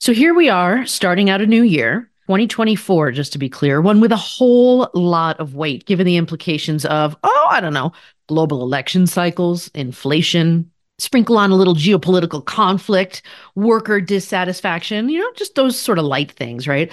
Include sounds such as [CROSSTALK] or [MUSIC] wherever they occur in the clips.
So here we are, starting out a new year, 2024, just to be clear, one with a whole lot of weight, given the implications of, oh, I don't know, global election cycles, inflation, sprinkle on a little geopolitical conflict, worker dissatisfaction, you know, just those sort of light things, right?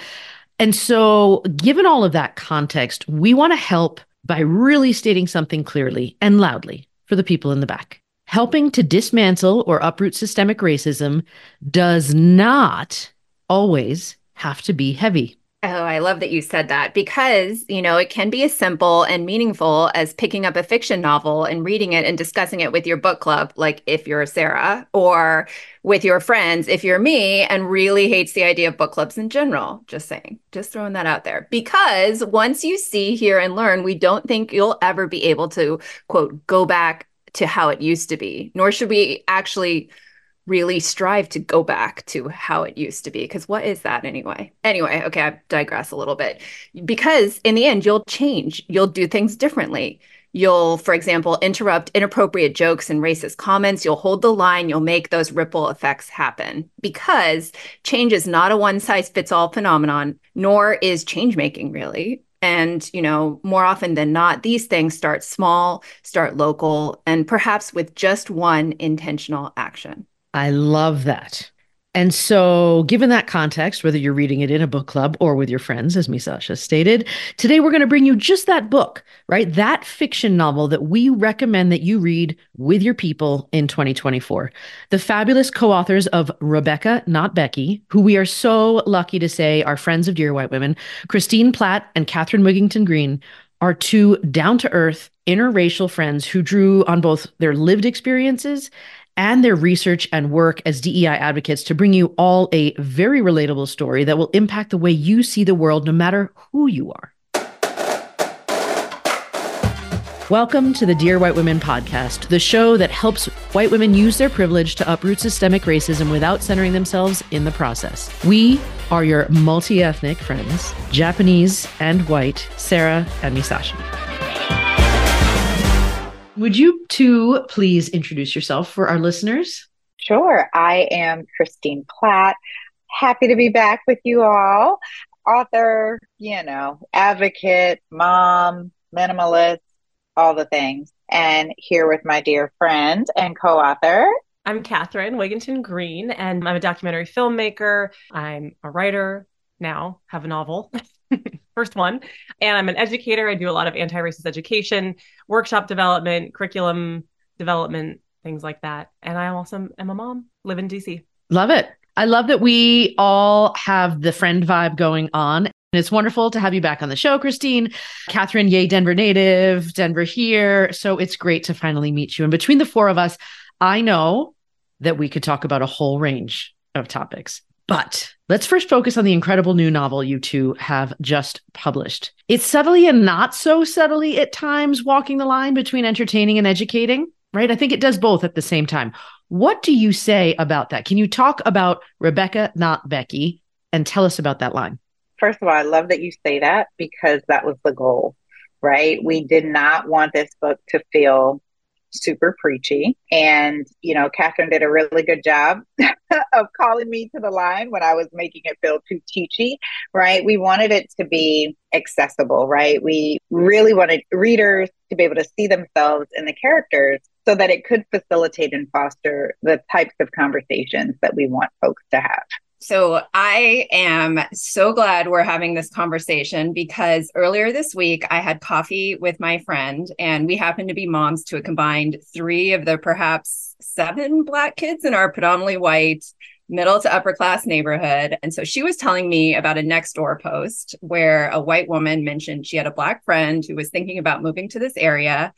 And so, given all of that context, we want to help by really stating something clearly and loudly for the people in the back. Helping to dismantle or uproot systemic racism does not always have to be heavy. Oh, I love that you said that because, you know, it can be as simple and meaningful as picking up a fiction novel and reading it and discussing it with your book club, like if you're Sarah, or with your friends, if you're me, and really hates the idea of book clubs in general. Just saying, just throwing that out there. Because once you see, hear, and learn, we don't think you'll ever be able to, quote, go back to how it used to be, nor should we actually really strive to go back to how it used to be. Because what is that anyway? Anyway, okay, I digress a little bit. Because in the end, you'll change, you'll do things differently. You'll, for example, interrupt inappropriate jokes and racist comments. You'll hold the line. You'll make those ripple effects happen because change is not a one size fits all phenomenon, nor is change making really. And, you know, more often than not, these things start small, start local, and perhaps with just one intentional action. I love that. And so, given that context, whether you're reading it in a book club or with your friends, as Misasha stated, today we're going to bring you just that book, right? That fiction novel that we recommend that you read with your people in 2024. The fabulous co authors of Rebecca, Not Becky, who we are so lucky to say are friends of Dear White Women, Christine Platt and Catherine Wigginton Green, are two down to earth interracial friends who drew on both their lived experiences and their research and work as DEI advocates to bring you all a very relatable story that will impact the way you see the world, no matter who you are. Welcome to the Dear White Women podcast, the show that helps white women use their privilege to uproot systemic racism without centering themselves in the process. We are your multi ethnic friends, Japanese and white, Sarah and Misasha. Would you two please introduce yourself for our listeners? Sure. I am Christine Platt. Happy to be back with you all. Author, you know, advocate, mom, minimalist, all the things. And here with my dear friend and co author. I'm Catherine Wigginton Green, and I'm a documentary filmmaker. I'm a writer now, have a novel. [LAUGHS] first one. And I'm an educator. I do a lot of anti racist education, workshop development, curriculum development, things like that. And I also am a mom, live in DC. Love it. I love that we all have the friend vibe going on. And it's wonderful to have you back on the show, Christine. Catherine, yay, Denver native, Denver here. So it's great to finally meet you. And between the four of us, I know that we could talk about a whole range of topics. But let's first focus on the incredible new novel you two have just published. It's subtly and not so subtly at times walking the line between entertaining and educating, right? I think it does both at the same time. What do you say about that? Can you talk about Rebecca, not Becky, and tell us about that line? First of all, I love that you say that because that was the goal, right? We did not want this book to feel super preachy. And, you know, Catherine did a really good job [LAUGHS] of calling me to the line when I was making it feel too teachy, right? We wanted it to be accessible, right? We really wanted readers to be able to see themselves in the characters so that it could facilitate and foster the types of conversations that we want folks to have. So I am so glad we're having this conversation because earlier this week I had coffee with my friend and we happened to be moms to a combined three of the perhaps seven black kids in our predominantly white middle to upper class neighborhood. And so she was telling me about a next door post where a white woman mentioned she had a black friend who was thinking about moving to this area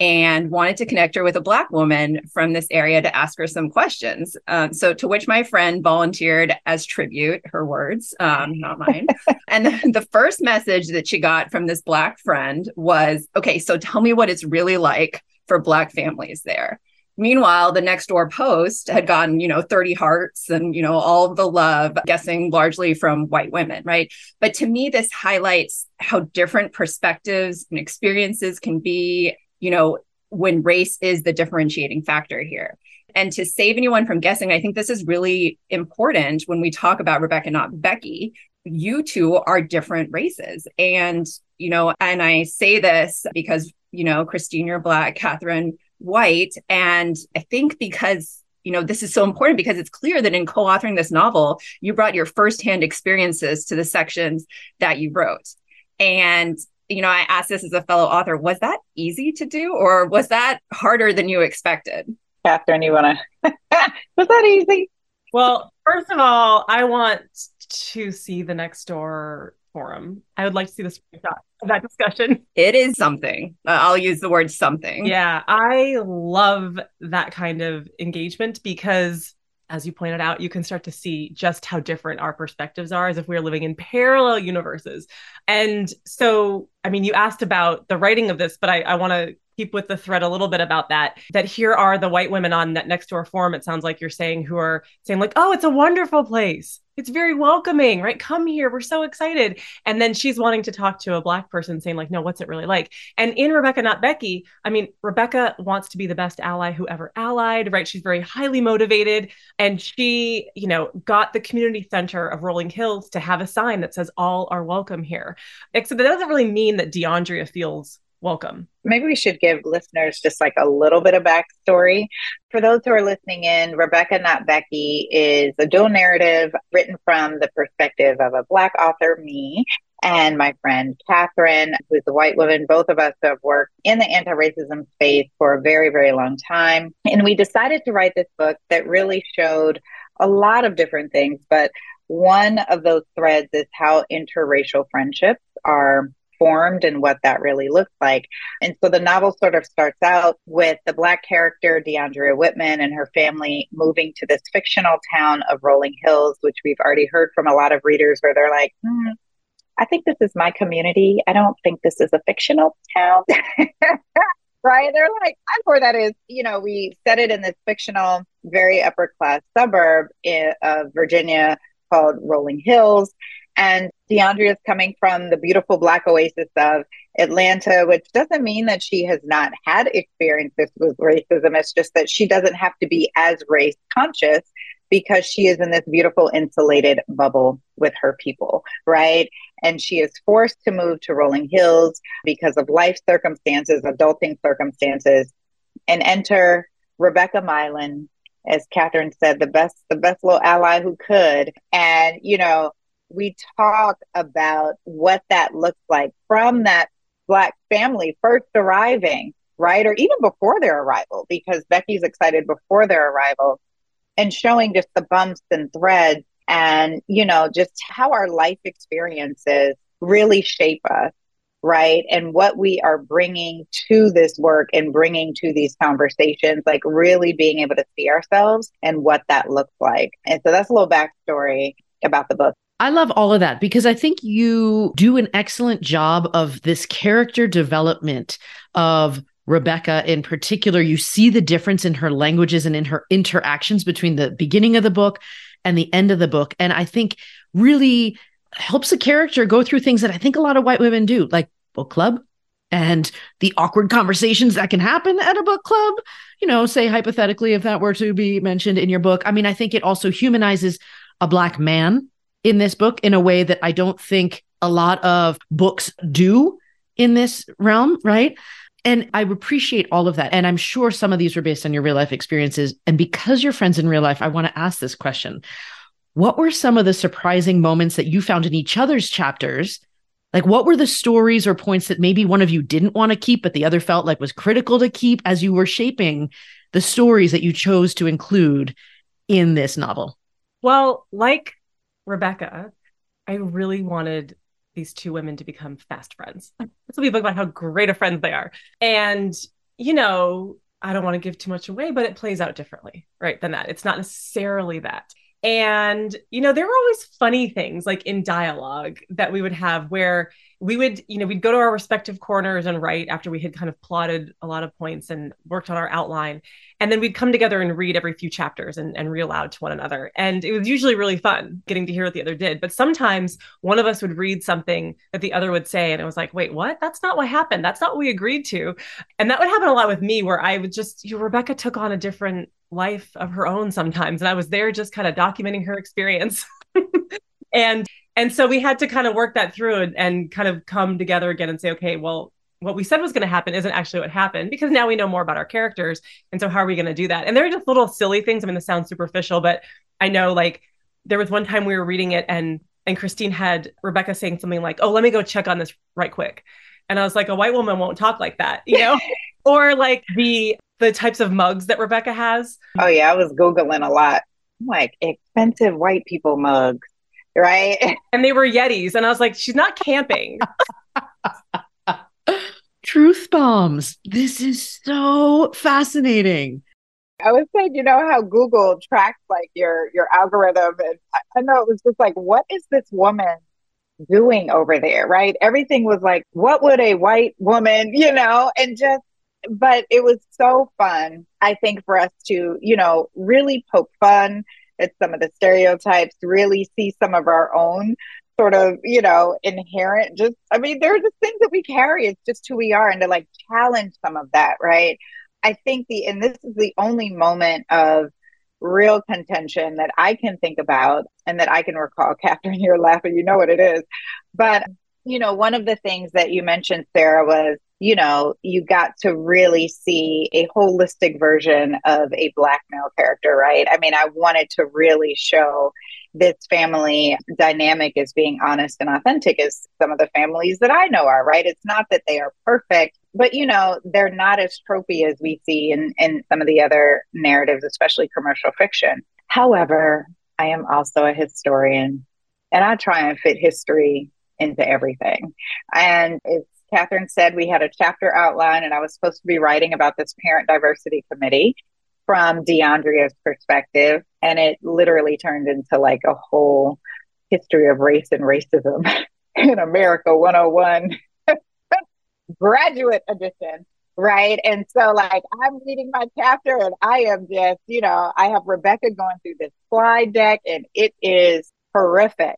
and wanted to connect her with a Black woman from this area to ask her some questions. Um, so, to which my friend volunteered as tribute, her words, um, not mine. [LAUGHS] and the, the first message that she got from this Black friend was okay, so tell me what it's really like for Black families there. Meanwhile, the next door post had gotten, you know, 30 hearts and, you know, all the love, guessing largely from white women, right? But to me, this highlights how different perspectives and experiences can be you know, when race is the differentiating factor here. And to save anyone from guessing, I think this is really important when we talk about Rebecca, not Becky. You two are different races. And, you know, and I say this because, you know, Christine, you're black, Catherine, white. And I think because you know, this is so important because it's clear that in co authoring this novel, you brought your firsthand experiences to the sections that you wrote. And, you know, I asked this as a fellow author was that easy to do or was that harder than you expected? Catherine, you want to? [LAUGHS] was that easy? Well, first of all, I want to see the next door forum. I would like to see the screenshot of that discussion. [LAUGHS] It is something. Uh, I'll use the word something. Yeah, I love that kind of engagement because as you pointed out, you can start to see just how different our perspectives are as if we are living in parallel universes. And so, I mean, you asked about the writing of this, but I, I want to keep with the thread a little bit about that that here are the white women on that next door forum it sounds like you're saying who are saying like oh it's a wonderful place. It's very welcoming right? Come here. We're so excited. And then she's wanting to talk to a black person saying like no what's it really like? And in rebecca not becky i mean rebecca wants to be the best ally who ever allied right? She's very highly motivated. And she you know got the community center of rolling hills to have a sign that says all are welcome here. Except that doesn't really mean that DeAndrea feels welcome. Maybe we should give listeners just like a little bit of backstory. For those who are listening in, Rebecca Not Becky is a dual narrative written from the perspective of a Black author, me, and my friend Catherine, who's a white woman. Both of us have worked in the anti racism space for a very, very long time. And we decided to write this book that really showed a lot of different things. But one of those threads is how interracial friendships are formed and what that really looks like. And so the novel sort of starts out with the Black character, DeAndrea Whitman, and her family moving to this fictional town of Rolling Hills, which we've already heard from a lot of readers where they're like, hmm, I think this is my community. I don't think this is a fictional town. [LAUGHS] right? They're like, I'm where that is. You know, we set it in this fictional, very upper class suburb in, of Virginia called Rolling Hills. And DeAndrea is coming from the beautiful Black oasis of Atlanta, which doesn't mean that she has not had experiences with racism. It's just that she doesn't have to be as race conscious because she is in this beautiful insulated bubble with her people, right? And she is forced to move to Rolling Hills because of life circumstances, adulting circumstances, and enter Rebecca Milan, as Catherine said, the best, the best little ally who could. And, you know, we talk about what that looks like from that Black family first arriving, right? Or even before their arrival, because Becky's excited before their arrival and showing just the bumps and threads and, you know, just how our life experiences really shape us, right? And what we are bringing to this work and bringing to these conversations, like really being able to see ourselves and what that looks like. And so that's a little backstory about the book. I love all of that because I think you do an excellent job of this character development of Rebecca in particular. You see the difference in her languages and in her interactions between the beginning of the book and the end of the book. And I think really helps a character go through things that I think a lot of white women do, like book club and the awkward conversations that can happen at a book club. You know, say hypothetically, if that were to be mentioned in your book. I mean, I think it also humanizes a Black man in this book in a way that I don't think a lot of books do in this realm, right? And I appreciate all of that. And I'm sure some of these were based on your real life experiences. And because you're friends in real life, I want to ask this question. What were some of the surprising moments that you found in each other's chapters? Like, what were the stories or points that maybe one of you didn't want to keep, but the other felt like was critical to keep as you were shaping the stories that you chose to include in this novel? Well, like Rebecca, I really wanted these two women to become fast friends. This will be a book about how great of friends they are. And, you know, I don't want to give too much away, but it plays out differently, right? Than that. It's not necessarily that. And, you know, there were always funny things like in dialogue that we would have where we would, you know, we'd go to our respective corners and write after we had kind of plotted a lot of points and worked on our outline. And then we'd come together and read every few chapters and, and read aloud to one another. And it was usually really fun getting to hear what the other did. But sometimes one of us would read something that the other would say. And it was like, wait, what? That's not what happened. That's not what we agreed to. And that would happen a lot with me where I would just, you know, Rebecca took on a different life of her own sometimes. And I was there just kind of documenting her experience. [LAUGHS] and and so we had to kind of work that through and, and kind of come together again and say, okay, well, what we said was going to happen isn't actually what happened because now we know more about our characters. And so how are we going to do that? And there are just little silly things. I mean, this sounds superficial, but I know like there was one time we were reading it and and Christine had Rebecca saying something like, "Oh, let me go check on this right quick." And I was like, "A white woman won't talk like that," you know? [LAUGHS] or like the the types of mugs that Rebecca has. Oh yeah, I was googling a lot. I'm like expensive white people mugs, right? [LAUGHS] And they were Yetis, and I was like, "She's not camping." [LAUGHS] Truth bombs. This is so fascinating. I was saying, you know how Google tracks like your your algorithm, and I know it was just like, what is this woman doing over there? Right? Everything was like, what would a white woman, you know, and just, but it was so fun. I think for us to, you know, really poke fun at some of the stereotypes, really see some of our own sort of, you know, inherent. Just, I mean, there are just things that we carry. It's just who we are, and to like challenge some of that, right? I think the, and this is the only moment of real contention that I can think about and that I can recall. [LAUGHS] Catherine, you're laughing, you know what it is. But, you know, one of the things that you mentioned, Sarah, was, you know, you got to really see a holistic version of a Black male character, right? I mean, I wanted to really show this family dynamic as being honest and authentic as some of the families that I know are, right? It's not that they are perfect, but you know, they're not as tropey as we see in, in some of the other narratives, especially commercial fiction. However, I am also a historian and I try and fit history into everything. And as Catherine said, we had a chapter outline, and I was supposed to be writing about this parent diversity committee from DeAndrea's perspective. And it literally turned into like a whole history of race and racism [LAUGHS] in America 101 [LAUGHS] graduate edition. Right. And so, like, I'm reading my chapter and I am just, you know, I have Rebecca going through this slide deck and it is horrific.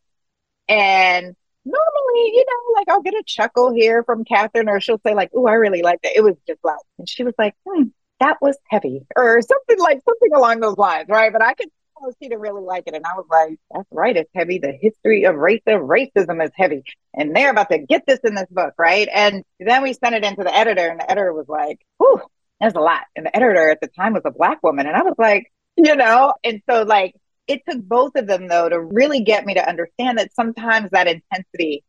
And normally, you know, like I'll get a chuckle here from Catherine or she'll say, like, oh, I really like that. It was just like, and she was like, hmm, that was heavy or something like something along those lines, right? But I could tell she didn't really like it. And I was like, that's right, it's heavy. The history of race of racism is heavy. And they're about to get this in this book, right? And then we sent it into the editor, and the editor was like, whew, there's a lot. And the editor at the time was a black woman. And I was like, you know, and so like it took both of them though to really get me to understand that sometimes that intensity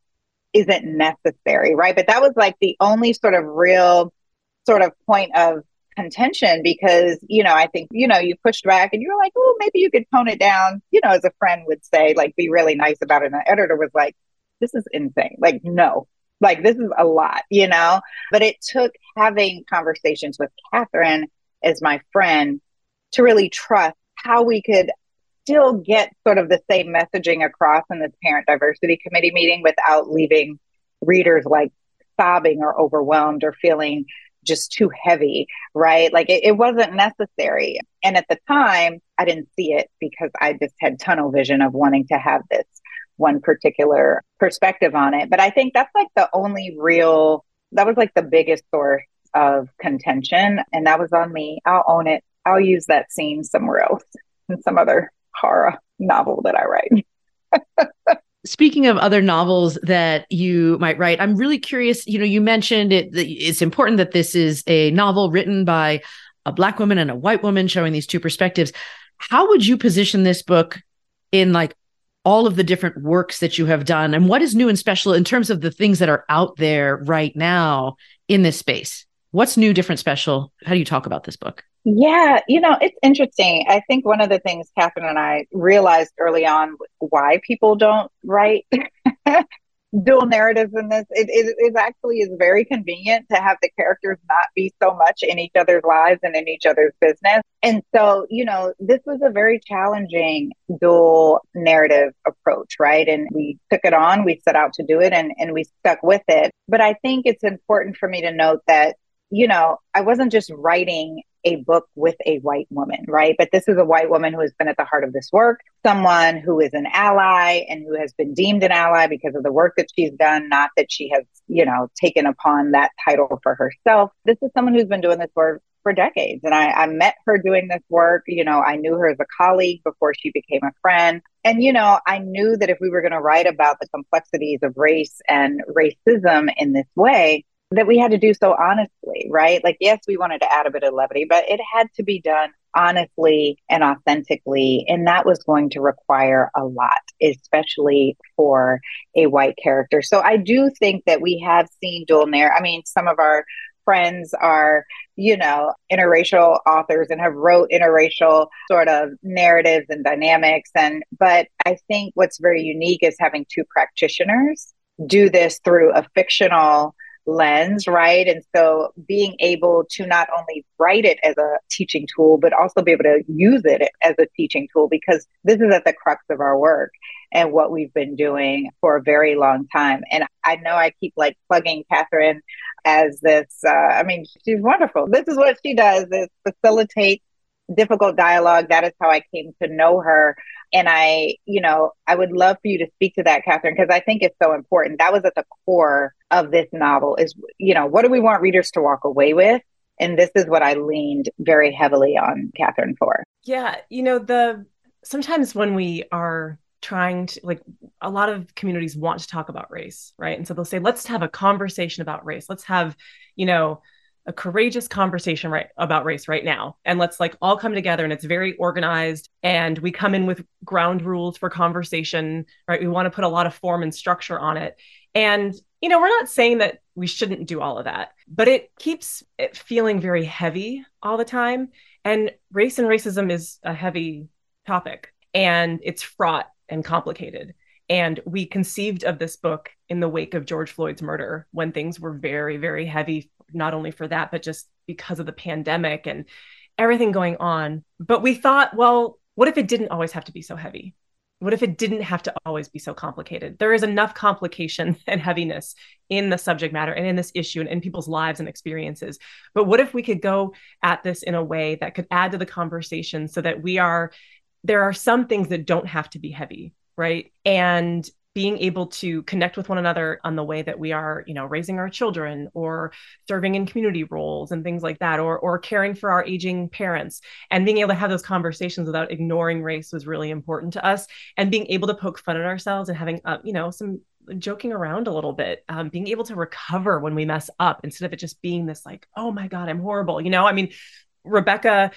isn't necessary, right? But that was like the only sort of real sort of point of contention because you know i think you know you pushed back and you were like oh maybe you could tone it down. You know as a friend would say like be really nice about it. And the editor was like this is insane. Like no. Like this is a lot you know? But it took having conversations with catherine as my friend to really trust how we could still get sort of the same messaging across in this parent diversity committee meeting without leaving readers like sobbing or overwhelmed or feeling just too heavy, right? Like it, it, wasn't necessary. And at the time, I didn't see it because I just had tunnel vision of wanting to have this one particular perspective on it. But I think that's like the only real, that was like the biggest source of contention. And that was on me. I'll own it. I'll use that scene somewhere else in some other horror novel that I write. [LAUGHS] Speaking of other novels that you might write, I'm really curious. You know, you mentioned it. It's important that this is a novel written by a black woman and a white woman, showing these two perspectives. How would you position this book in like all of the different works that you have done, and what is new and special in terms of the things that are out there right now in this space? What's new, different, special? How do you talk about this book? Yeah, you know, it's interesting. I think one of the things Catherine and I realized early on why people don't write [LAUGHS] dual narratives in this, it, it, it actually is very convenient to have the characters not be so much in each other's lives and in each other's business. And so, you know, this was a very challenging dual narrative approach, right? And we took it on, we set out to do it, and, and we stuck with it. But I think it's important for me to note that you know, I wasn't just writing a book with a white woman, right? But this is a white woman who has been at the heart of this work, someone who is an ally and who has been deemed an ally because of the work that she's done, not that she has, you know, taken upon that title for herself. This is someone who's been doing this work for decades. And I, I met her doing this work. You know, I knew her as a colleague before she became a friend. And, you know, I knew that if we were going to write about the complexities of race and racism in this way, that we had to do so honestly, right? Like, yes, we wanted to add a bit of levity, but it had to be done honestly and authentically. And that was going to require a lot, especially for a white character. So I do think that we have seen dual narrative. I mean, some of our friends are, you know, interracial authors and have wrote interracial sort of narratives and dynamics. And, but I think what's very unique is having two practitioners do this through a fictional lens, right? And so being able to not only write it as a teaching tool, but also be able to use it as a teaching tool because this is at the crux of our work and what we've been doing for a very long time. And I know I keep like plugging Catherine as this, uh, I mean, she's wonderful. This is what she does is facilitate difficult dialogue. That is how I came to know her. And I, you know, I would love for you to speak to that, Catherine, because I think it's so important. That was at the core of this novel is, you know, what do we want readers to walk away with? And this is what I leaned very heavily on Catherine for. Yeah. You know, the sometimes when we are trying to like a lot of communities want to talk about race right and so they'll say let's have a conversation about race let's have you know a courageous conversation right about race right now. And let's like all come together and it's very organized and we come in with ground rules for conversation right? We want to put a lot of form and structure on it. And you know we're not saying that we shouldn't do all of that but it keeps it feeling very heavy all the time. And race and racism is a heavy topic and it's fraught and complicated. And we conceived of this book in the wake of George Floyd's murder when things were very, very heavy, not only for that, but just because of the pandemic and everything going on. But we thought, well, what if it didn't always have to be so heavy? What if it didn't have to always be so complicated? There is enough complication [LAUGHS] and heaviness in the subject matter and in this issue and in people's lives and experiences. But what if we could go at this in a way that could add to the conversation so that we are there are some things that don't have to be heavy, right? And being able to connect with one another on the way that we are, you know, raising our children or serving in community roles and things like that, or or caring for our aging parents, and being able to have those conversations without ignoring race was really important to us. And being able to poke fun at ourselves and having, uh, you know, some joking around a little bit, um, being able to recover when we mess up instead of it just being this like, oh my god, I'm horrible. You know, I mean, Rebecca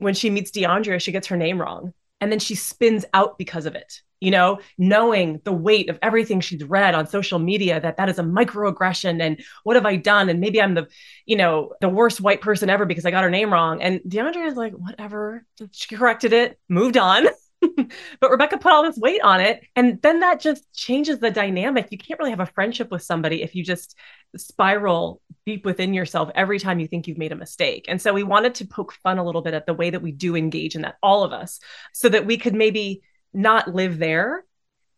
when she meets DeAndrea, she gets her name wrong. And then she spins out because of it, you know, knowing the weight of everything she's read on social media that that is a microaggression and what have I done? And maybe I'm the, you know, the worst white person ever because I got her name wrong. And DeAndrea is like, whatever. She corrected it, moved on. [LAUGHS] but Rebecca put all this weight on it. And then that just changes the dynamic. You can't really have a friendship with somebody if you just spiral deep within yourself every time you think you've made a mistake. And so we wanted to poke fun a little bit at the way that we do engage in that, all of us, so that we could maybe not live there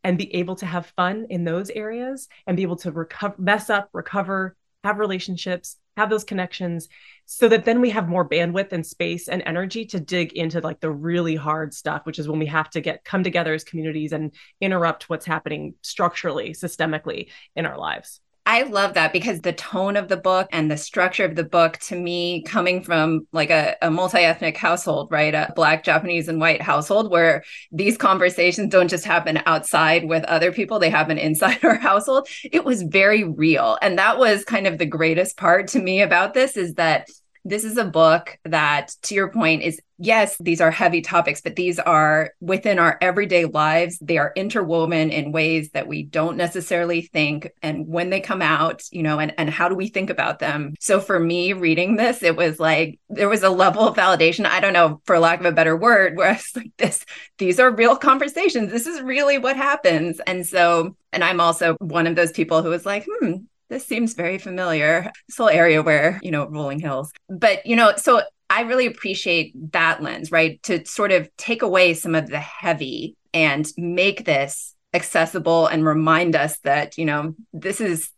and be able to have fun in those areas and be able to recover, mess up, recover, have relationships, have those connections so that then we have more bandwidth and space and energy to dig into like the really hard stuff which is when we have to get come together as communities and interrupt what's happening structurally systemically in our lives I love that because the tone of the book and the structure of the book to me coming from like a, a multi-ethnic household, right? A black, Japanese, and white household where these conversations don't just happen outside with other people, they happen inside [LAUGHS] our household. It was very real. And that was kind of the greatest part to me about this is that this is a book that, to your point, is yes, these are heavy topics, but these are within our everyday lives. They are interwoven in ways that we don't necessarily think. And when they come out, you know, and, and how do we think about them? So for me, reading this, it was like there was a level of validation. I don't know, for lack of a better word, where I was [LAUGHS] like, this, these are real conversations. This is really what happens. And so, and I'm also one of those people who was like, hmm, this seems very familiar. This whole area where, you know, rolling hills. But, you know, so I really appreciate that lens, right? To sort of take away some of the heavy and make this accessible and remind us that, you know, this is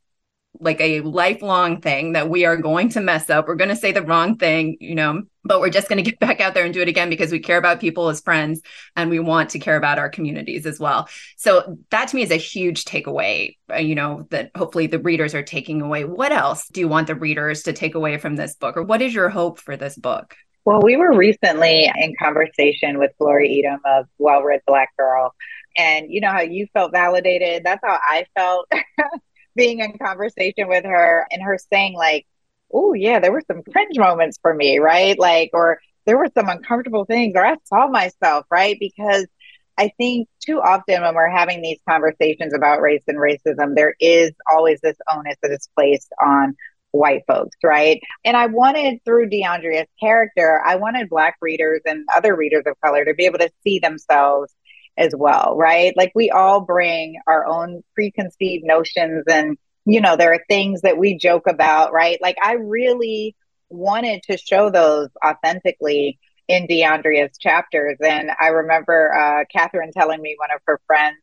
like a lifelong thing that we are going to mess up. We're going to say the wrong thing, you know, but we're just going to get [LAUGHS] back out there and do it again because we care about people as friends and we want to care about our communities as well. So that to me is a huge takeaway, uh, you know, that hopefully the readers are taking away. What else do you want the readers to take away from this book or what is your hope for this book? Well, we were recently in conversation with Gloria Edim of Well Read Black Girl. And you know how you felt validated? That's how I felt [LAUGHS] being in conversation with her and her saying, like, oh, yeah, there were some cringe moments for me, right? Like, or there were some uncomfortable things, or I saw myself, right? Because I think too often when we're having these conversations about race and racism, there is always this onus that is placed on white folks, right? And I wanted through DeAndrea's character, I wanted Black readers and other readers of color to be able to see themselves as well, right? Like we all bring our own preconceived notions and, you know, there are things that we joke about, right? Like I really wanted to show those authentically in DeAndrea's chapters. And I remember uh, Catherine telling me one of her friends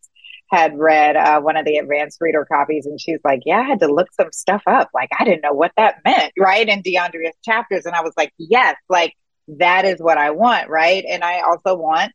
had read uh, one of the advanced reader copies and she's like, Yeah, I had to look some stuff up. Like, I didn't know what that meant, right? In DeAndrea's chapters. And I was like, Yes, like that is what I want, right? And I also want,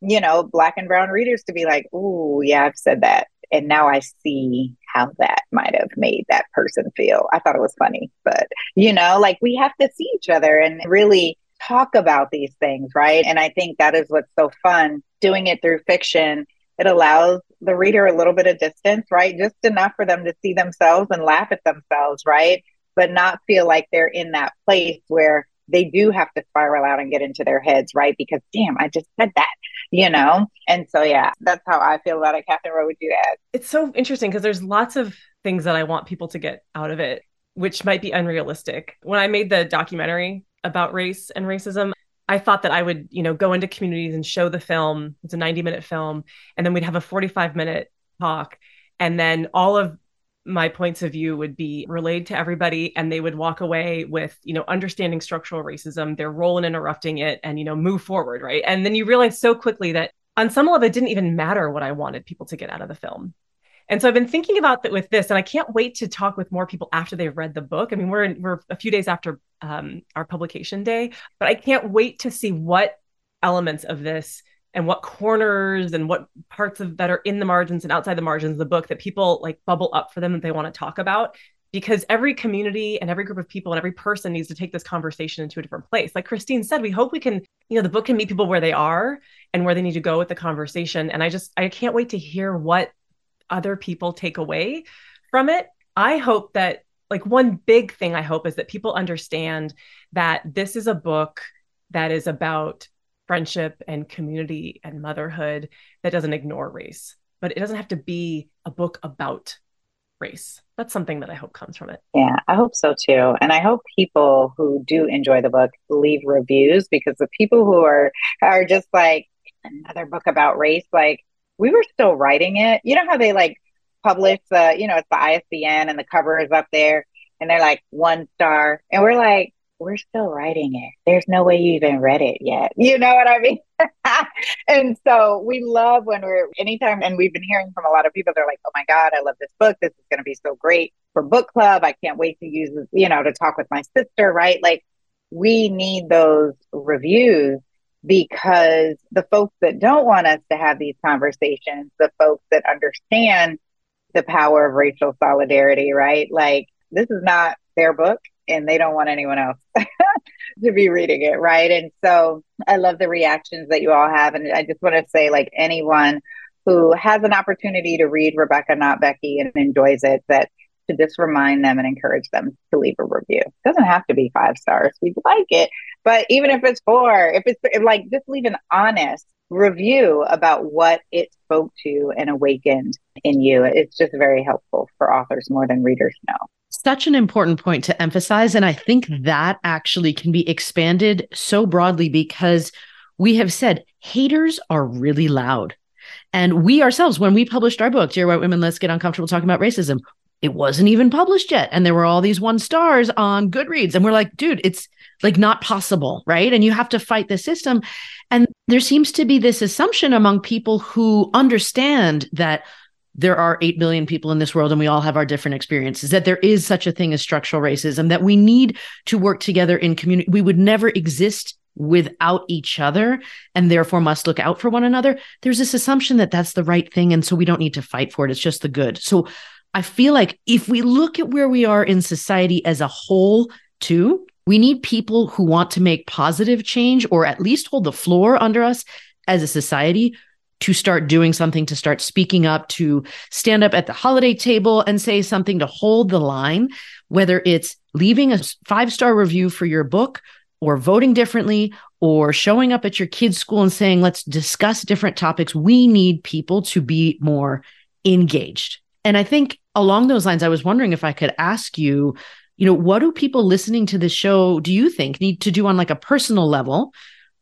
you know, black and brown readers to be like, Oh, yeah, I've said that. And now I see how that might have made that person feel. I thought it was funny, but you know, like we have to see each other and really talk about these things, right? And I think that is what's so fun doing it through fiction it allows the reader a little bit of distance, right? Just enough for them to see themselves and laugh at themselves, right? But not feel like they're in that place where they do have to spiral out and get into their heads, right? Because damn, I just said that, you know? And so, yeah, that's how I feel about it. Catherine, what would you add? It's so interesting because there's lots of things that I want people to get out of it, which might be unrealistic. When I made the documentary about race and racism, I thought that I would, you know, go into communities and show the film. It's a 90 minute film. And then we'd have a 45 minute talk. And then all of my points of view would be relayed to everybody and they would walk away with, you know, understanding structural racism, their role in interrupting it and, you know, move forward. Right. And then you realize so quickly that on some level, it didn't even matter what I wanted people to get out of the film. And so I've been thinking about that with this, and I can't wait to talk with more people after they've read the book. I mean, we're in, we're a few days after um, our publication day, but I can't wait to see what elements of this and what corners and what parts of that are in the margins and outside the margins of the book that people like bubble up for them that they want to talk about because every community and every group of people and every person needs to take this conversation into a different place. Like Christine said, we hope we can, you know, the book can meet people where they are and where they need to go with the conversation. And I just, I can't wait to hear what other people take away from it. I hope that, like, one big thing I hope is that people understand that this is a book that is about friendship and community and motherhood that doesn't ignore race, but it doesn't have to be a book about race. That's something that I hope comes from it. Yeah, I hope so too. And I hope people who do enjoy the book leave reviews because the people who are are just like another book about race, like we were still writing it. You know how they like publish the, you know, it's the ISBN and the cover is up there and they're like one star. And we're like, we're still writing it. There's no way you even read it yet. [LAUGHS] You know what I mean? [LAUGHS] and so we love when we're anytime, and we've been hearing from a lot of people, they're like, oh my God, I love this book. This is going to be so great for book club. I can't wait to use this, you know, to talk with my sister, right? Like we need those reviews because the folks that don't want us to have these conversations, the folks that understand the power of racial solidarity, right? Like, this is not their book and they don't want anyone else [LAUGHS] to be reading it, right? And so I love the reactions that you all have. And I just want to say, like, anyone who has an opportunity to read Rebecca Not Becky and enjoys it, that to just remind them and encourage them to leave a review. It doesn't have to be five stars. We'd like it. But even if it's four, if it's like just leave an honest review about what it spoke to and awakened in you. It's just very helpful for authors more than readers know. Such an important point to emphasize. And I think mm-hmm. that actually can be expanded so broadly because we have said haters are really loud. And we ourselves, when we published our book, Dear White Women, Let's Get Uncomfortable Talking About Racism, it wasn't even published yet. And there were all these one stars on Goodreads. And we're like, dude, it's like not possible. Right. And you have to fight the system. And there seems to be this assumption among people who understand that there are 8 billion people in this world and we all have our different experiences, that there is such a thing as structural racism, that we need to work together in community. We would never exist without each other and therefore must look out for one another. There's this assumption that that's the right thing. And so we don't need to fight for it. It's just the good. So I feel like if we look at where we are in society as a whole, too, we need people who want to make positive change or at least hold the floor under us as a society to start doing something, to start speaking up, to stand up at the holiday table and say something, to hold the line, whether it's leaving a five star review for your book or voting differently or showing up at your kids' school and saying, let's discuss different topics. We need people to be more engaged. And I think along those lines, I was wondering if I could ask you, you know, what do people listening to this show, do you think, need to do on like a personal level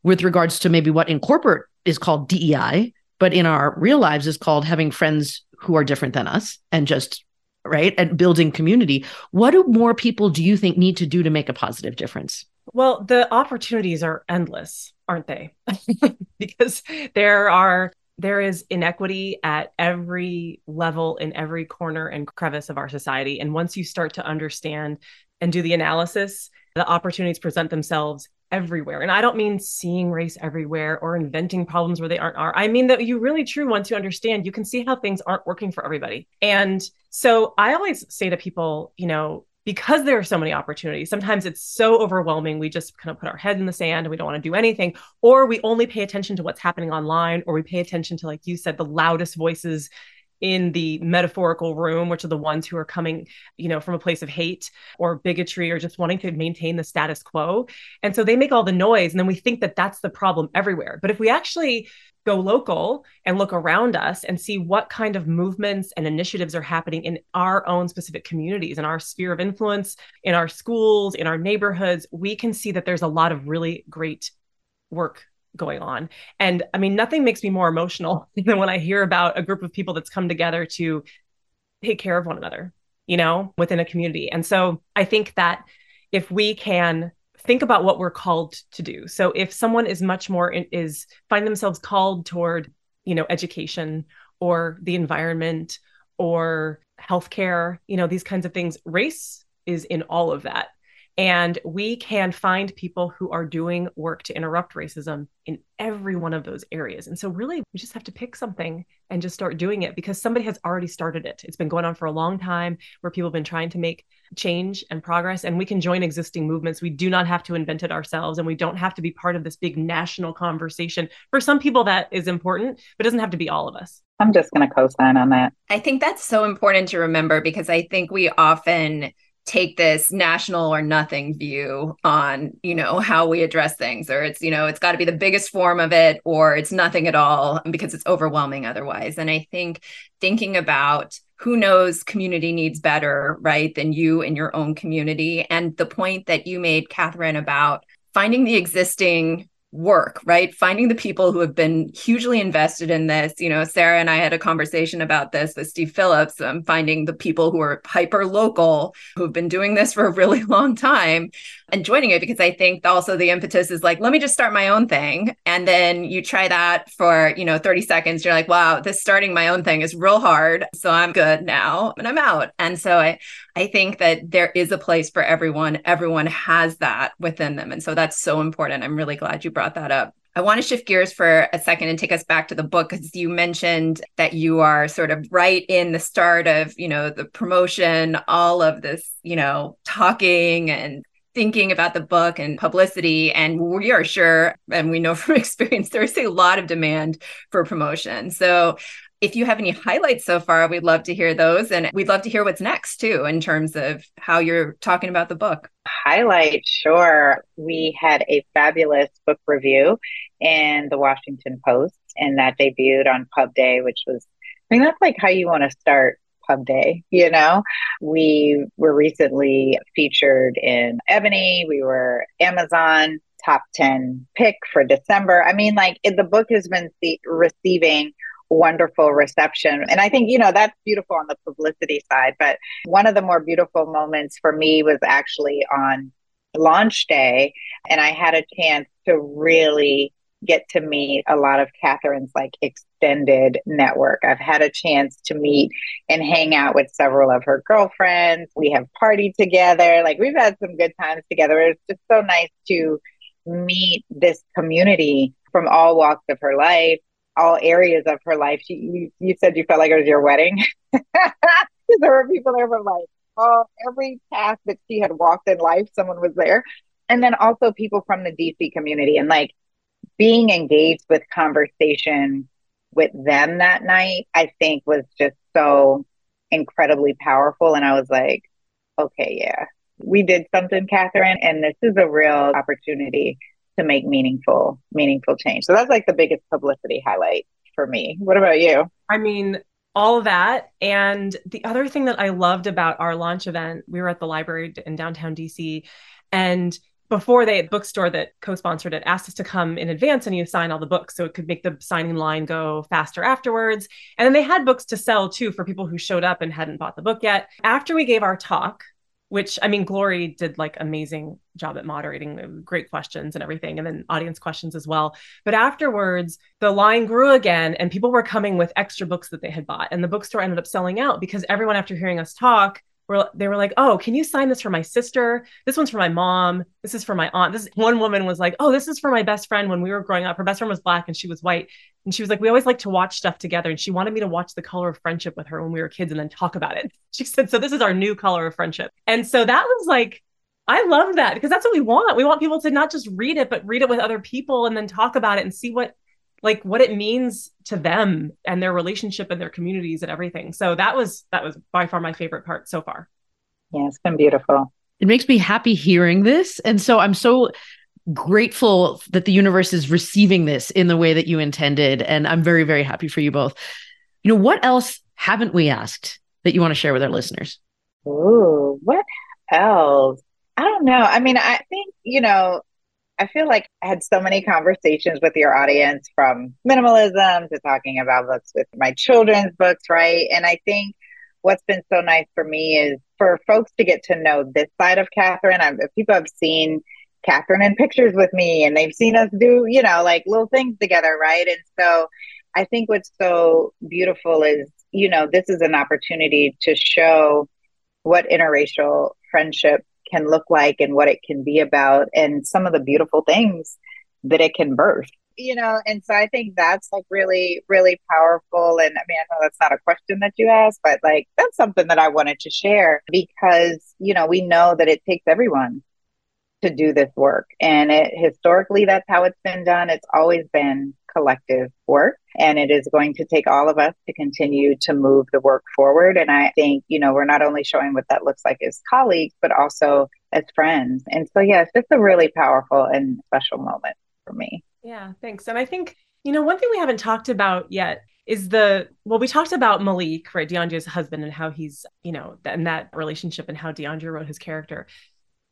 with regards to maybe what in corporate is called DEI, but in our real lives is called having friends who are different than us and just right and building community. What do more people do you think need to do to make a positive difference? Well the opportunities are endless aren't they? [LAUGHS] Because there are there is inequity at every level in every corner and crevice of our society. And once you start to understand and do the analysis the opportunities present themselves everywhere. And I don't mean seeing race everywhere or inventing problems where they aren't are. I mean that you really true once you understand, you can see how things aren't working for everybody. And so I always say to people, you know, because there are so many opportunities, sometimes it's so overwhelming. We just kind of put our head in the sand and we don't want to do anything, or we only pay attention to what's happening online, or we pay attention to, like you said, the loudest voices in the metaphorical room, which are the ones who are coming, you know, from a place of hate or bigotry or just wanting to maintain the status quo. And so they make all the noise. And then we think that that's the problem everywhere. But if we actually go local and look around us and see what kind of movements and initiatives are happening in our own specific communities, in our sphere of influence, in our schools, in our neighborhoods, we can see that there's a lot of really great work going on. And I mean, nothing makes me more emotional [LAUGHS] than when I hear about a group of people that's come together to take care of one another, you know, within a community. And so I think that if we can think about what we're called to do. So if someone is much more in, is find themselves called toward, you know, education or the environment or healthcare, you know, these kinds of things, race is in all of that. And we can find people who are doing work to interrupt racism in every one of those areas. And so, really, we just have to pick something and just start doing it because somebody has already started it. It's been going on for a long time where people have been trying to make change and progress, and we can join existing movements. We do not have to invent it ourselves, and we don't have to be part of this big national conversation. For some people, that is important, but it doesn't have to be all of us. I'm just going to co sign on that. I think that's so important to remember because I think we often take this national or nothing view on you know how we address things or it's you know it's got to be the biggest form of it or it's nothing at all because it's overwhelming otherwise. And i think thinking about who knows community needs better right than you in your own community and the point that you made catherine about finding the existing work, right? Finding the people who have been hugely invested in this. You know, Sarah and I had a conversation about this with Steve Phillips, um, finding the people who are hyper local, who've been doing this for a really [LAUGHS] long time and joining it because I think also the impetus is like, let me just start my own thing. And then you try that for, you know, 30 seconds. You're like, wow, this starting my own thing is real hard. So I'm good now and I'm out. And so I, I think that there is a place for everyone. Everyone has that within them. And so that's so important. I'm really glad you brought that up. I want to shift gears for a second and take us back to the book because you mentioned that you are sort of right in the start of, you know, the promotion, all of this, you know, talking and thinking about the book and publicity. And we are sure, and we know [LAUGHS] from experience, there's a lot of demand for promotion. So if you have any highlights so far, we'd love to hear those. And we'd love to hear what's next too, in terms of how you're talking about the book. Highlight, sure. We had a fabulous book review in the Washington Post, and that debuted on Pub Day, which was, I mean, that's like how you want to start Pub Day, you know? We were recently featured in Ebony, we were Amazon top 10 pick for December. I mean, like the book has been see- receiving wonderful reception. And I think, you know, that's beautiful on the publicity side. But one of the more beautiful moments for me was actually on launch day. And I had a chance to really get to meet a lot of Catherine's like extended network. I've had a chance to meet and hang out with several of her girlfriends. We have partied together. Like we've had some good times together. It's just so nice to meet this community from all walks of her life, all areas of her life. She, you, you said you felt like it was your wedding. [LAUGHS] there were people there from like all every path that she had walked in life, someone was there. And then also people from the DC community and like being engaged with conversation with them that night, I think was just so incredibly powerful. And I was like, okay, yeah, we did something, Catherine, and this is a real opportunity to make meaningful, meaningful change. So that's like the biggest publicity highlight for me. What about you? I mean, all of that. And the other thing that I loved about our launch event, we were at the library in downtown DC, and before they bookstore that co-sponsored it asked us to come in advance and you sign all the books so it could make the signing line go faster afterwards and then they had books to sell too for people who showed up and hadn't bought the book yet after we gave our talk which I mean, Glory did like amazing job at moderating, uh, great questions and everything, and then audience questions as well. But afterwards, the line grew again, and people were coming with extra books that they had bought, and the bookstore ended up selling out because everyone, after hearing us talk, were they were like, "Oh, can you sign this for my sister? This one's for my mom. This is for my aunt." This one woman was like, "Oh, this is for my best friend when we were growing up. Her best friend was black and she was white, and she was like, we always like to watch stuff together, and she wanted me to watch The Color of Friendship with her when we were kids and then talk about it." [LAUGHS] She said, "So this is our new color of friendship," and so that was like. I love that because that's what we want. We want people to not just read it, but read it with other people and then talk about it and see what like what it means to them and their relationship and their communities and everything. So that was that was by far my favorite part so far. Yeah, it's been beautiful. It makes me happy hearing this. And so I'm so grateful that the universe is receiving this in the way that you intended. And I'm very, very happy for you both. You know, what else haven't we asked that you want to share with our listeners? Ooh, what else? I don't know. I mean, I think, you know, I feel like I had so many conversations with your audience from minimalism to talking about books with my children's books, right? And I think what's been so nice for me is for folks to get to know this side of Catherine. I've, people have seen Catherine in pictures with me and they've seen us do, you know, like little things together, right? And so I think what's so beautiful is, you know, this is an opportunity to show what interracial friendship can look like and what it can be about and some of the beautiful things that it can birth. You know and so i think that's like really really powerful. And i mean i know that's not a question that you asked but like that's something that i wanted to share because you know we know that it takes everyone to do this work. And it historically that's how it's been done. It's always been collective work and it is going to take all of us to continue to move the work forward. And i think you know we're not only showing what that looks like as colleagues but also as friends. And so yeah it's just a really powerful and special moment for me. Yeah thanks. And i think you know one thing we haven't talked about yet is the well we talked about malik right DeAndrea's husband and how he's you know and that relationship and how deandre wrote his character.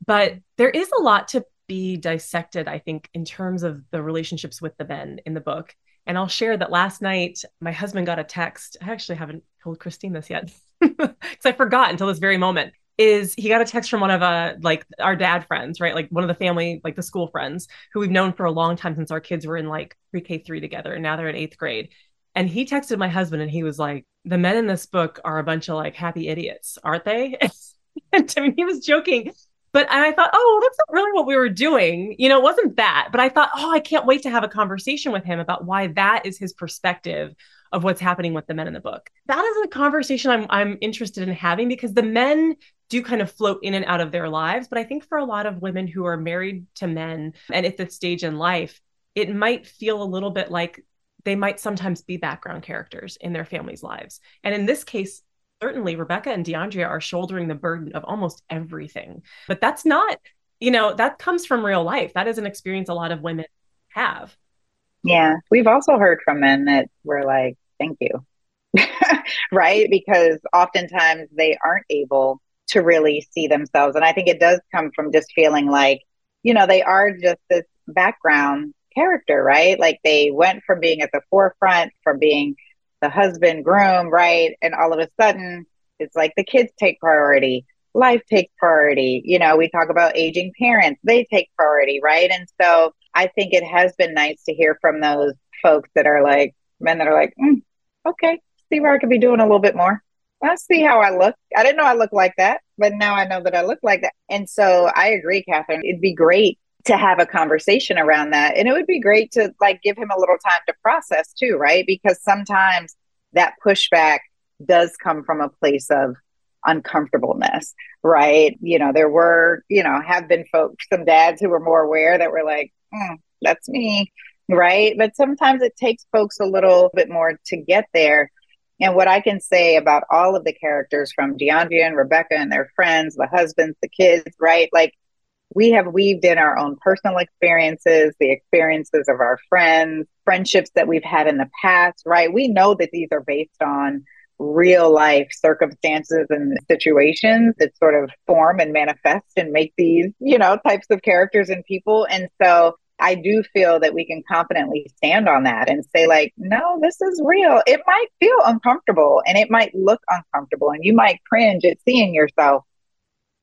But there is a lot to be dissected, I think, in terms of the relationships with the men in the book. And I'll share that last night, my husband got a text. I actually haven't told Christine this yet [LAUGHS] because I forgot until this very moment. Is he got a text from one of uh like our dad friends, right? Like one of the family, like the school friends who we've known for a long time since our kids were in like pre-K three together, and now they're in eighth grade. And he texted my husband, and he was like, "The men in this book are a bunch of like happy idiots, aren't they?" [LAUGHS] and I mean, he was joking but and I thought, oh, that's not really what we were doing. You know, it wasn't that. But I thought, oh, I can't wait to have a conversation with him about why that is his perspective of what's happening with the men in the book. That is a conversation I'm I'm interested in having because the men do kind of float in and out of their lives. But I think for a lot of women who are married to men and at this stage in life, it might feel a little bit like they might sometimes be background characters in their family's lives. And in this case, certainly Rebecca and DeAndrea are shouldering the burden of almost everything. But that's not, you know, that comes from real life. That is an experience a lot of women have. Yeah. We've also heard from men that were like, thank you. [LAUGHS] right? Because oftentimes they aren't able to really see themselves. And I think it does come from just feeling like, you know, they are just this background character, right? Like they went from being at the forefront, from being the husband, groom, right? And all of a sudden, it's like the kids take priority. life takes priority. You know, we talk about aging parents, they take priority, right? And so I think it has been nice to hear from those folks that are like, men that are like, mm, okay, see where I could be doing a little bit more. I see how I look. I didn't know I looked like that, but now I know that I look like that. And so I agree, Catherine. It'd be great to have a conversation around that. And it would be great to like give him a little time to process too, right? Because sometimes that pushback does come from a place of uncomfortableness, right? You know, there were, you know, have been folks, some dads who were more aware that were like, mm, that's me, right? But sometimes it takes folks a little bit more to get there. And what I can say about all of the characters from DeAndrea and Rebecca and their friends, the husbands, the kids, right? Like we have weaved in our own personal experiences, the experiences of our friends, friendships that we've had in the past, right? We know that these are based on real life circumstances and situations that sort of form and manifest and make these, you know, types of characters and people. And so I do feel that we can confidently stand on that and say, like, no, this is real. It might feel uncomfortable and it might look uncomfortable and you might cringe at seeing yourself.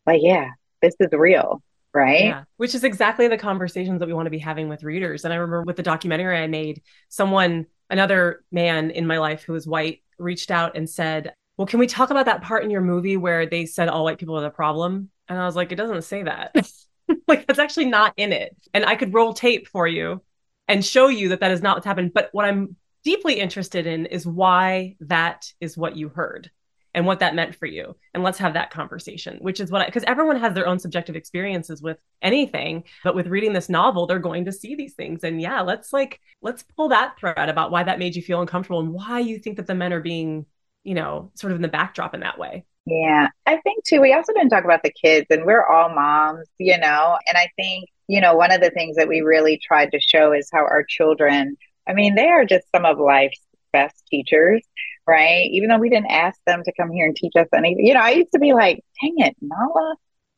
But yeah, this is real right? Yeah. Which is exactly the conversations that we want to be having with readers. And I remember with the documentary I made, someone, another man in my life who was white, reached out and said, Well, can we talk about that part in your movie where they said all white people are the problem? And I was like, It doesn't say that. [LAUGHS] like, that's actually not in it. And I could roll tape for you and show you that that is not what's happened. But what I'm deeply interested in is why that is what you heard and what that meant for you. And let's have that conversation which is what I because everyone has their own subjective experiences with anything but with reading this novel they're going to see these things. And yeah let's like let's pull that thread about why that made you feel uncomfortable and why you think that the men are being you know sort of in the backdrop in that way. Yeah i think too we also didn't talk about the kids and we're all moms you know? And i think you know one of the things that we really tried to show is how our children i mean they are just some of life's best teachers right? Even though we didn't ask them to come here and teach us anything. You know, I used to be like, dang it, Nala.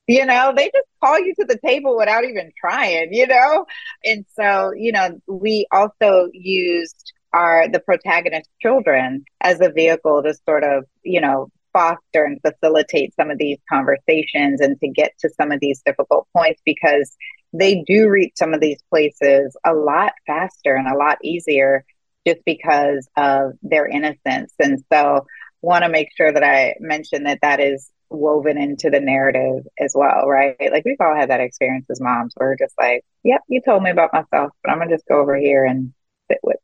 You know, they just call you to the table without even trying, you know? And so, you know, we also used our the protagonist children as a vehicle to sort of, you know, foster and facilitate some of these conversations and to get to some of these difficult points because they do reach some of these places a lot faster and a lot easier just because of their innocence. And so, want to make sure that I mention that that is woven into the narrative as well, right? Like we've all had that experience as moms we're just like, yep, you told me about myself, but I'm gonna just go over here and sit with.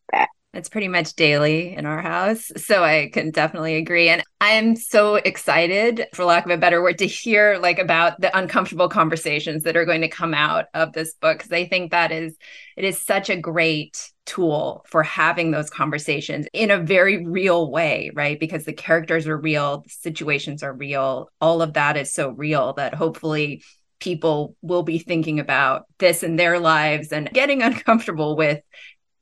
It's pretty much daily in our house. So I can definitely agree. And I'm so excited, for lack of a better word, to hear like about the uncomfortable conversations that are going to come out of this book. Cause I think that is it is such a great tool for having those conversations in a very real way, right? Because the characters are real, the situations are real. All of that is so real that hopefully people will be thinking about this in their lives and getting [LAUGHS] uncomfortable with,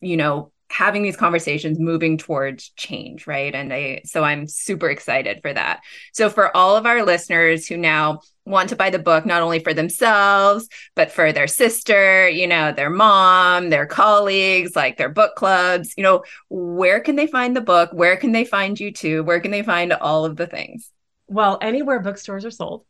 you know, having these conversations moving towards change right and i so i'm super excited for that so for all of our listeners who now want to buy the book not only for themselves but for their sister you know their mom their colleagues like their book clubs you know where can they find the book where can they find you too where can they find all of the things well anywhere bookstores are sold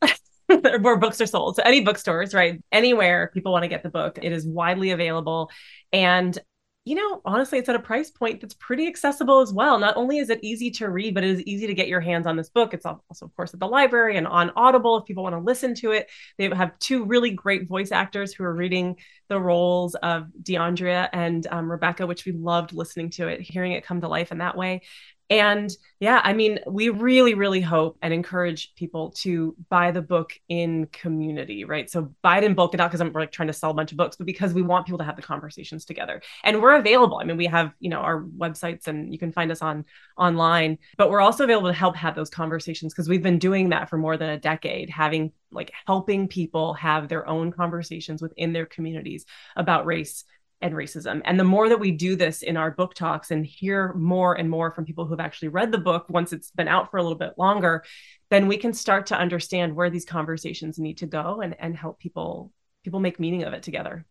[LAUGHS] where books are sold. So any bookstores, right? Anywhere people want to get the book, it is widely available. And you know, honestly, it's at a price point that's pretty accessible as well. Not only is it easy to read, but it is easy to get your hands on this book. It's also, of course, at the library and on Audible if people want to listen to it. They have two really great voice actors who are reading the roles of DeAndrea and um, Rebecca, which we loved listening to it, hearing it come to life in that way. And yeah, I mean, we really, really hope and encourage people to buy the book in community, right? So buy it in bulk, not because I'm like trying to sell a bunch of books, but because we want people to have the conversations together. And we're available. I mean, we have, you know, our websites and you can find us on online, but we're also available to help have those conversations because we've been doing that for more than a decade, having like helping people have their own conversations within their communities about race and racism. And the more that we do this in our book talks and hear more and more from people who've actually read the book once it's been out for a little bit longer, then we can start to understand where these conversations need to go and, and help people people make meaning of it together.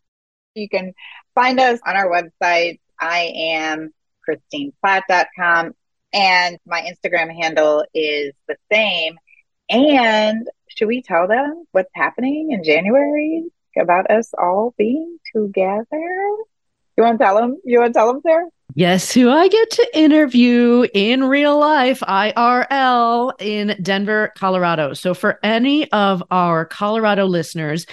You can find us on our website. I am christineplatt.com and my Instagram handle is the same. And should we tell them what's happening in January about us all being together? You want to tell them? You want to tell them, Sarah? Yes, who I get to interview in real life, IRL, in Denver, Colorado. So, for any of our Colorado listeners,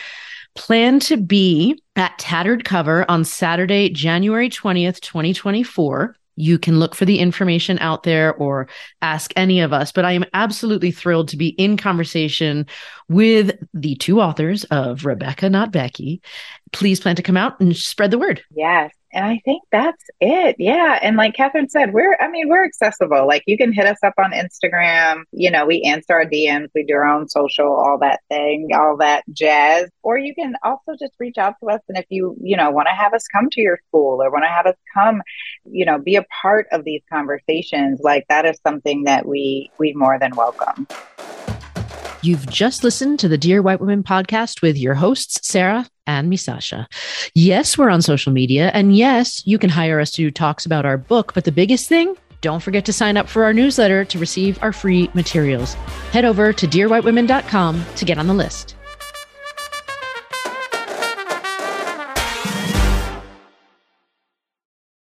plan to be at Tattered Cover on Saturday, January 20th, 2024 you can look for the information out there or ask any of us. But I am absolutely thrilled to be in conversation with the two authors of Rebecca Not Becky. Please plan to come out and spread the word. Yes. And I think that's it. Yeah. And like Catherine said, we're, I mean, we're accessible. Like you can hit us up on Instagram. You know, we answer our DMs, we do our own social, all that thing, all that jazz. Or you can also just reach out to us. And if you, you know, want to have us come to your school or want to have us come, you know, be a part of these conversations, like that is something that we, we more than welcome. You've just listened to the Dear White Women podcast with your hosts, Sarah and me, Sasha. Yes, we're on social media. And yes, you can hire us to do talks about our book. But the biggest thing, don't forget to sign up for our newsletter to receive our free materials. Head over to dearwhitewomen.com to get on the list.